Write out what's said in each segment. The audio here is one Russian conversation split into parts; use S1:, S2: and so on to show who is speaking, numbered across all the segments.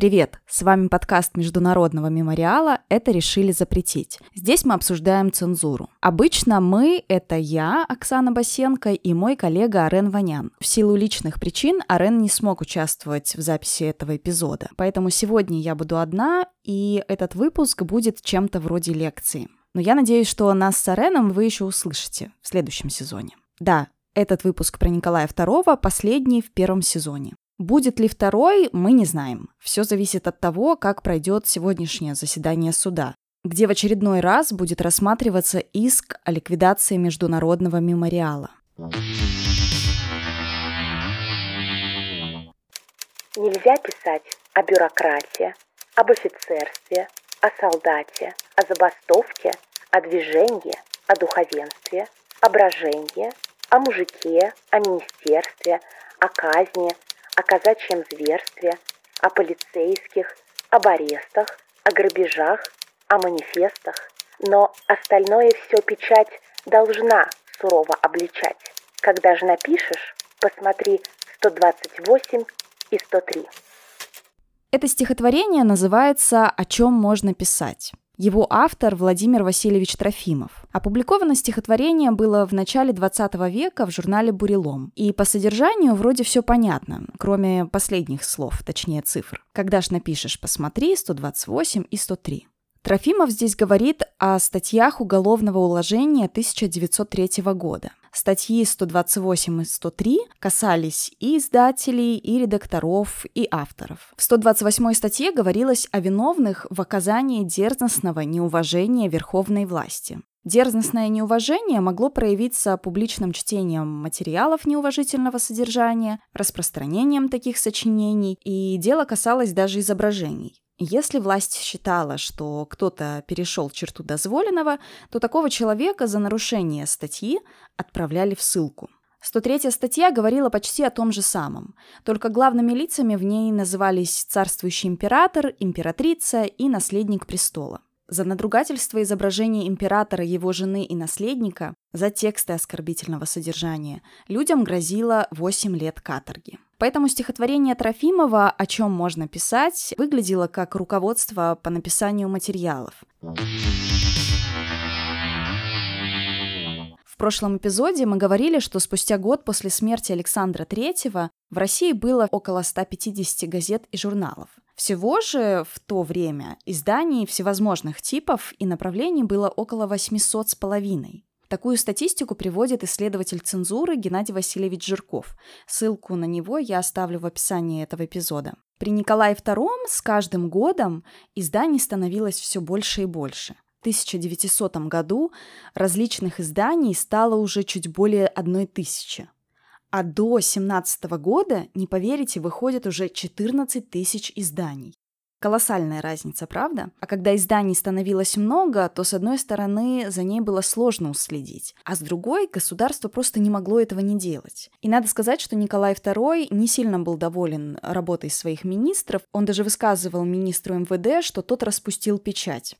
S1: Привет! С вами подкаст Международного мемориала «Это решили запретить». Здесь мы обсуждаем цензуру. Обычно мы — это я, Оксана Басенко, и мой коллега Арен Ванян. В силу личных причин Арен не смог участвовать в записи этого эпизода. Поэтому сегодня я буду одна, и этот выпуск будет чем-то вроде лекции. Но я надеюсь, что нас с Ареном вы еще услышите в следующем сезоне. Да, этот выпуск про Николая II последний в первом сезоне. Будет ли второй, мы не знаем. Все зависит от того, как пройдет сегодняшнее заседание суда, где в очередной раз будет рассматриваться иск о ликвидации международного мемориала.
S2: Нельзя писать о бюрократии, об офицерстве, о солдате, о забастовке, о движении, о духовенстве, о брожении, о мужике, о министерстве, о казни, о казачьем зверстве, о полицейских, об арестах, о грабежах, о манифестах. Но остальное все печать должна сурово обличать. Когда же напишешь, посмотри 128 и 103.
S1: Это стихотворение называется «О чем можно писать». Его автор Владимир Васильевич Трофимов. Опубликовано стихотворение было в начале 20 века в журнале «Бурелом». И по содержанию вроде все понятно, кроме последних слов, точнее цифр. Когда ж напишешь «посмотри» 128 и 103. Трофимов здесь говорит о статьях уголовного уложения 1903 года. Статьи 128 и 103 касались и издателей, и редакторов, и авторов. В 128 статье говорилось о виновных в оказании дерзностного неуважения верховной власти. Дерзностное неуважение могло проявиться публичным чтением материалов неуважительного содержания, распространением таких сочинений, и дело касалось даже изображений. Если власть считала, что кто-то перешел черту дозволенного, то такого человека за нарушение статьи отправляли в ссылку. 103 статья говорила почти о том же самом, только главными лицами в ней назывались царствующий император, императрица и наследник престола. За надругательство изображения императора, его жены и наследника, за тексты оскорбительного содержания, людям грозило 8 лет каторги. Поэтому стихотворение Трофимова «О чем можно писать» выглядело как руководство по написанию материалов. Прошлом эпизоде мы говорили, что спустя год после смерти Александра III в России было около 150 газет и журналов. Всего же в то время изданий всевозможных типов и направлений было около 800 с половиной. Такую статистику приводит исследователь цензуры Геннадий Васильевич Жирков. Ссылку на него я оставлю в описании этого эпизода. При Николае II с каждым годом изданий становилось все больше и больше. В 1900 году различных изданий стало уже чуть более одной тысячи. А до 17 года, не поверите, выходит уже 14 тысяч изданий. Колоссальная разница, правда? А когда изданий становилось много, то с одной стороны за ней было сложно уследить, а с другой государство просто не могло этого не делать. И надо сказать, что Николай II не сильно был доволен работой своих министров. Он даже высказывал министру МВД, что тот распустил печать.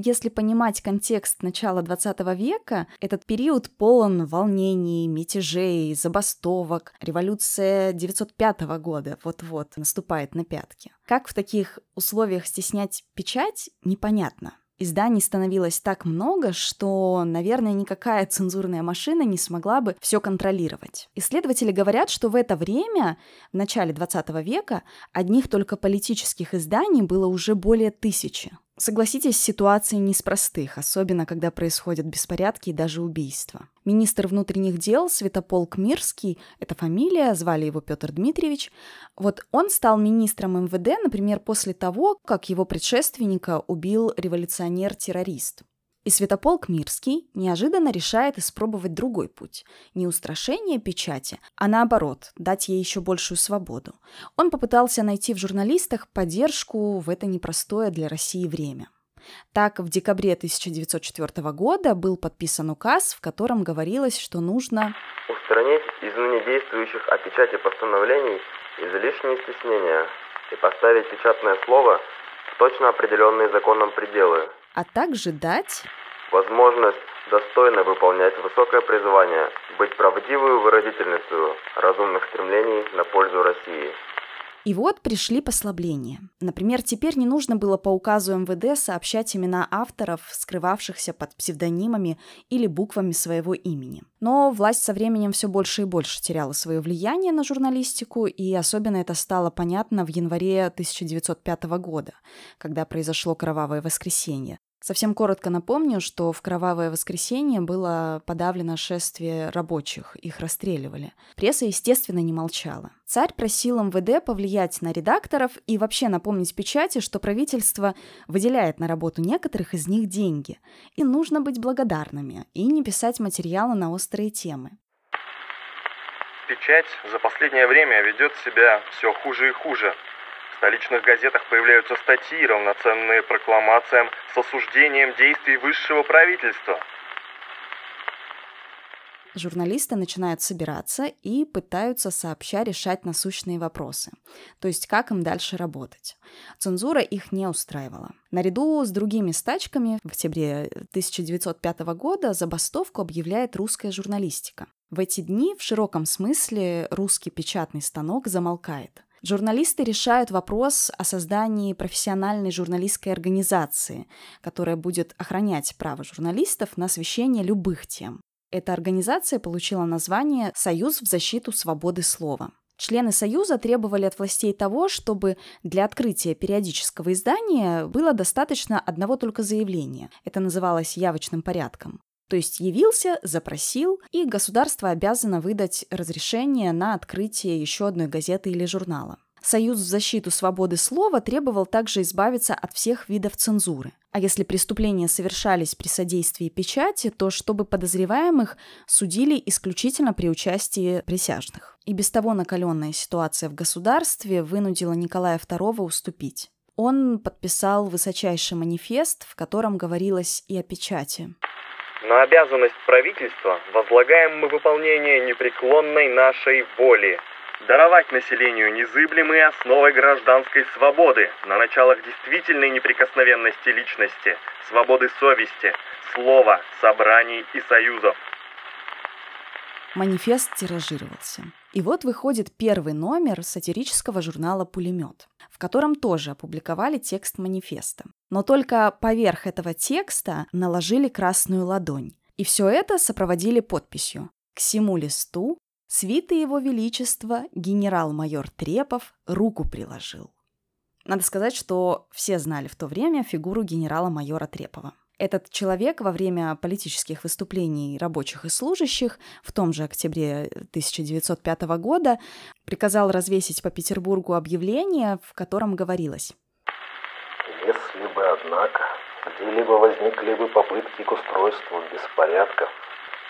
S1: Если понимать контекст начала 20 века, этот период полон волнений, мятежей, забастовок. Революция 905 года вот-вот наступает на пятки. Как в таких условиях стеснять печать, непонятно. Изданий становилось так много, что, наверное, никакая цензурная машина не смогла бы все контролировать. Исследователи говорят, что в это время, в начале 20 века, одних только политических изданий было уже более тысячи. Согласитесь, ситуация не из простых, особенно когда происходят беспорядки и даже убийства. Министр внутренних дел Святополк Мирский, это фамилия, звали его Петр Дмитриевич, вот он стал министром МВД, например, после того, как его предшественника убил революционер-террорист. И Святополк Мирский неожиданно решает испробовать другой путь. Не устрашение печати, а наоборот, дать ей еще большую свободу. Он попытался найти в журналистах поддержку в это непростое для России время. Так, в декабре 1904 года был подписан указ, в котором говорилось, что нужно
S3: устранить из ныне действующих о печати постановлений излишние стеснения и поставить печатное слово в точно определенные законом пределы,
S1: а также дать
S3: возможность достойно выполнять высокое призвание, быть правдивую выразительницей разумных стремлений на пользу России.
S1: И вот пришли послабления. Например, теперь не нужно было по указу МВД сообщать имена авторов, скрывавшихся под псевдонимами или буквами своего имени. Но власть со временем все больше и больше теряла свое влияние на журналистику, и особенно это стало понятно в январе 1905 года, когда произошло кровавое воскресенье. Совсем коротко напомню, что в Кровавое воскресенье было подавлено шествие рабочих, их расстреливали. Пресса, естественно, не молчала. Царь просил МВД повлиять на редакторов и вообще напомнить печати, что правительство выделяет на работу некоторых из них деньги, и нужно быть благодарными и не писать материалы на острые темы.
S4: Печать за последнее время ведет себя все хуже и хуже столичных газетах появляются статьи, равноценные прокламациям с осуждением действий высшего правительства.
S1: Журналисты начинают собираться и пытаются сообща решать насущные вопросы, то есть как им дальше работать. Цензура их не устраивала. Наряду с другими стачками в октябре 1905 года забастовку объявляет русская журналистика. В эти дни в широком смысле русский печатный станок замолкает. Журналисты решают вопрос о создании профессиональной журналистской организации, которая будет охранять право журналистов на освещение любых тем. Эта организация получила название «Союз в защиту свободы слова». Члены Союза требовали от властей того, чтобы для открытия периодического издания было достаточно одного только заявления. Это называлось явочным порядком. То есть явился, запросил, и государство обязано выдать разрешение на открытие еще одной газеты или журнала. Союз в защиту свободы слова требовал также избавиться от всех видов цензуры. А если преступления совершались при содействии печати, то чтобы подозреваемых судили исключительно при участии присяжных. И без того накаленная ситуация в государстве вынудила Николая II уступить. Он подписал высочайший манифест, в котором говорилось и о печати.
S4: На обязанность правительства возлагаем мы выполнение непреклонной нашей воли, даровать населению незыблемые основы гражданской свободы на началах действительной неприкосновенности личности, свободы совести, слова, собраний и союзов.
S1: Манифест тиражировался. И вот выходит первый номер сатирического журнала «Пулемет», в котором тоже опубликовали текст манифеста. Но только поверх этого текста наложили красную ладонь. И все это сопроводили подписью «К всему листу свиты его величества генерал-майор Трепов руку приложил». Надо сказать, что все знали в то время фигуру генерала-майора Трепова. Этот человек во время политических выступлений рабочих и служащих в том же октябре 1905 года приказал развесить по Петербургу объявление, в котором говорилось
S5: бы, однако, где-либо возникли бы попытки к устройству беспорядков,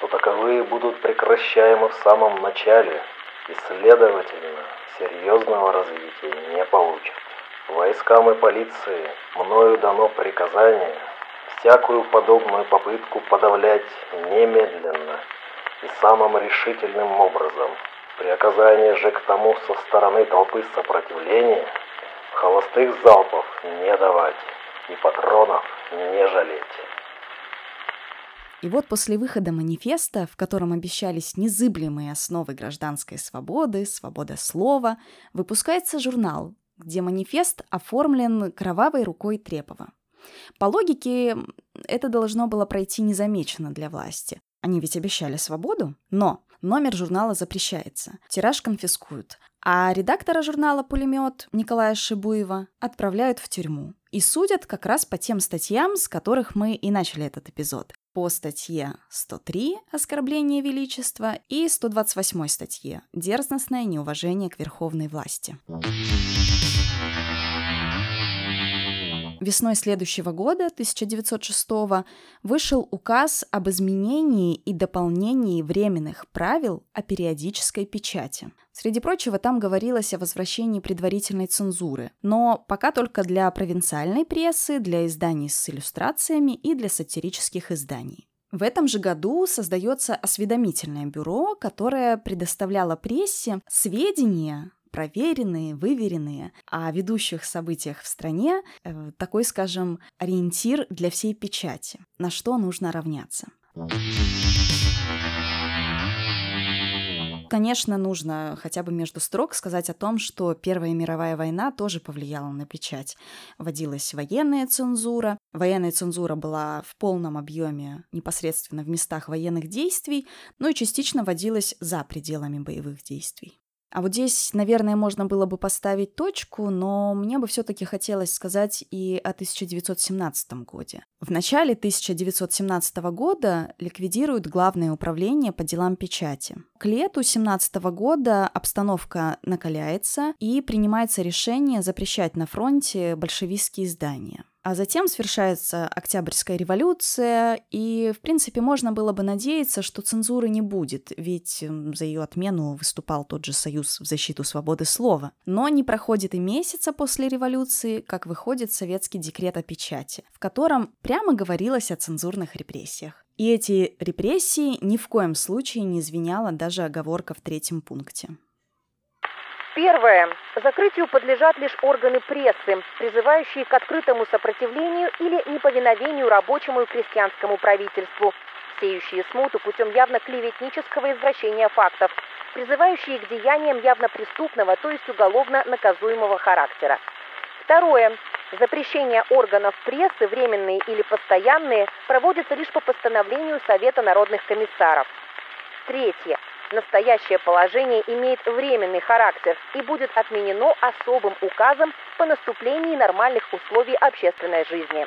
S5: то таковые будут прекращаемы в самом начале и, следовательно, серьезного развития не получат. Войскам и полиции мною дано приказание всякую подобную попытку подавлять немедленно и самым решительным образом. При оказании же к тому со стороны толпы сопротивления холостых залпов не давать и патронов не жалеть.
S1: И вот после выхода манифеста, в котором обещались незыблемые основы гражданской свободы, свобода слова, выпускается журнал, где манифест оформлен кровавой рукой Трепова. По логике, это должно было пройти незамеченно для власти. Они ведь обещали свободу, но номер журнала запрещается, тираж конфискуют, а редактора журнала «Пулемет» Николая Шибуева отправляют в тюрьму. И судят как раз по тем статьям, с которых мы и начали этот эпизод. По статье 103 «Оскорбление величества» и 128 статье «Дерзностное неуважение к верховной власти». Весной следующего года, 1906 вышел указ об изменении и дополнении временных правил о периодической печати. Среди прочего, там говорилось о возвращении предварительной цензуры, но пока только для провинциальной прессы, для изданий с иллюстрациями и для сатирических изданий. В этом же году создается осведомительное бюро, которое предоставляло прессе сведения проверенные, выверенные, о ведущих событиях в стране э, такой, скажем, ориентир для всей печати, на что нужно равняться. Конечно, нужно хотя бы между строк сказать о том, что Первая мировая война тоже повлияла на печать. Вводилась военная цензура. Военная цензура была в полном объеме непосредственно в местах военных действий, но и частично вводилась за пределами боевых действий. А вот здесь, наверное, можно было бы поставить точку, но мне бы все-таки хотелось сказать и о 1917 годе. В начале 1917 года ликвидируют Главное управление по делам печати. К лету 17 года обстановка накаляется и принимается решение запрещать на фронте большевистские издания. А затем совершается Октябрьская революция, и, в принципе, можно было бы надеяться, что цензуры не будет, ведь за ее отмену выступал тот же Союз в защиту свободы слова. Но не проходит и месяца после революции, как выходит советский декрет о печати, в котором прямо говорилось о цензурных репрессиях. И эти репрессии ни в коем случае не извиняла даже оговорка в третьем пункте.
S2: Первое. Закрытию подлежат лишь органы прессы, призывающие к открытому сопротивлению или неповиновению рабочему и крестьянскому правительству, сеющие смуту путем явно клеветнического извращения фактов, призывающие к деяниям явно преступного, то есть уголовно наказуемого характера. Второе. Запрещение органов прессы, временные или постоянные, проводится лишь по постановлению Совета народных комиссаров. Третье. Настоящее положение имеет временный характер и будет отменено особым указом по наступлении нормальных условий общественной жизни.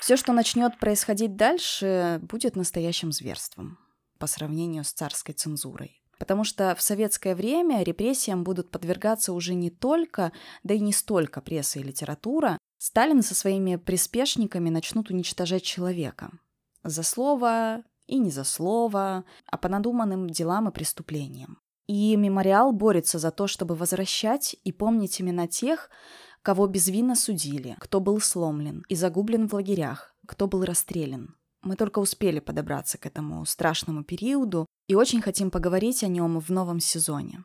S1: Все, что начнет происходить дальше, будет настоящим зверством по сравнению с царской цензурой. Потому что в советское время репрессиям будут подвергаться уже не только, да и не столько пресса и литература. Сталин со своими приспешниками начнут уничтожать человека. За слово, и не за слово, а по надуманным делам и преступлениям. И мемориал борется за то, чтобы возвращать и помнить имена тех, кого безвинно судили, кто был сломлен и загублен в лагерях, кто был расстрелян. Мы только успели подобраться к этому страшному периоду и очень хотим поговорить о нем в новом сезоне.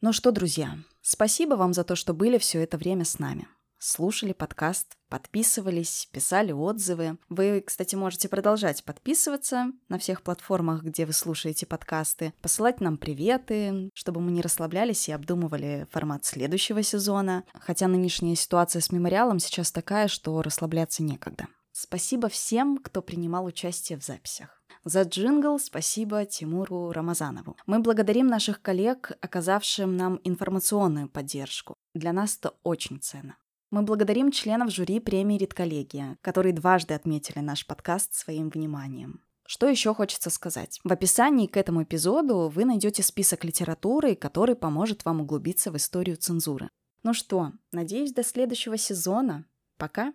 S1: Ну что, друзья, спасибо вам за то, что были все это время с нами слушали подкаст, подписывались, писали отзывы. Вы, кстати, можете продолжать подписываться на всех платформах, где вы слушаете подкасты, посылать нам приветы, чтобы мы не расслаблялись и обдумывали формат следующего сезона. Хотя нынешняя ситуация с мемориалом сейчас такая, что расслабляться некогда. Спасибо всем, кто принимал участие в записях. За джингл спасибо Тимуру Рамазанову. Мы благодарим наших коллег, оказавшим нам информационную поддержку. Для нас это очень ценно. Мы благодарим членов жюри премии «Редколлегия», которые дважды отметили наш подкаст своим вниманием. Что еще хочется сказать? В описании к этому эпизоду вы найдете список литературы, который поможет вам углубиться в историю цензуры. Ну что, надеюсь, до следующего сезона. Пока!